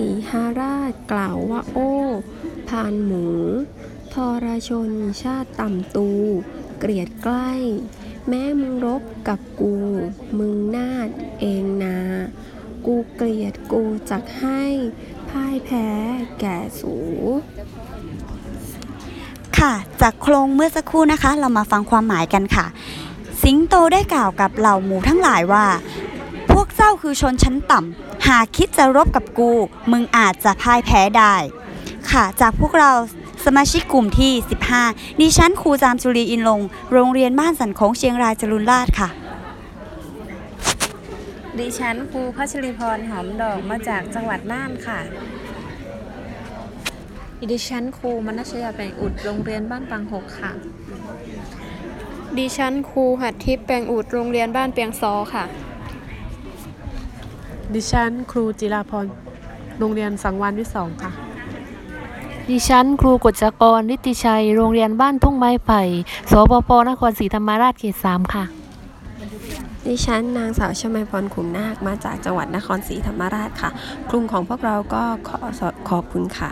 สีหาราชกล่าวว่าโอ้พานหมู ทรชนชาติต่ำตู เกลียดใกล้ แม้มึงรบกับกู มึงนาดเองนา กูเกลียดกูจักให้พ่ายแพ้แก่สูค่ะ จากโครงเมื่อสักครู่นะคะ เรามาฟังความหมายกันค่ะ สิงโตได้กล่าวกับเหล่าหมูทั้งหลายว่า วกเจ้าคือชนชั้นต่ำ หากคิดจะรบกับกู มึงอาจจะพ่ายแพ้ได้ ค่ะ จากพวกเราสมาชิกกลุ่มที่ 15 ดิฉันครูจามจุลีอินลงค์โรงเรียนบ้านสันโค้งเชียงรายจรุนราชค่ะ ดิฉันครูพัชริพรหอมดอกมาจากจังหวัดน่านค่ะ ดิฉันครูมนัชยาแปลงอุดโรงเรียนบ้านปังหกค่ะ ดิฉันครูหัดทิพย์แปลงอุดโรงเรียนบ้านเปียงซอค่ะ ดิฉันครูจิราพร โรงเรียนสังวานวิสองค่ะ ดิฉันครูกฎจกรนิติชัย โรงเรียนบ้านทุ่งไม้ไผ่ สปปนครศรีธรรมราชเขตสามค่ะ ดิฉันนางสาวชมัยพรขุมนาคมาจากจังหวัดนครศรีธรรมราชค่ะ กลุ่มของพวกเราก็ขอขอบคุณค่ะ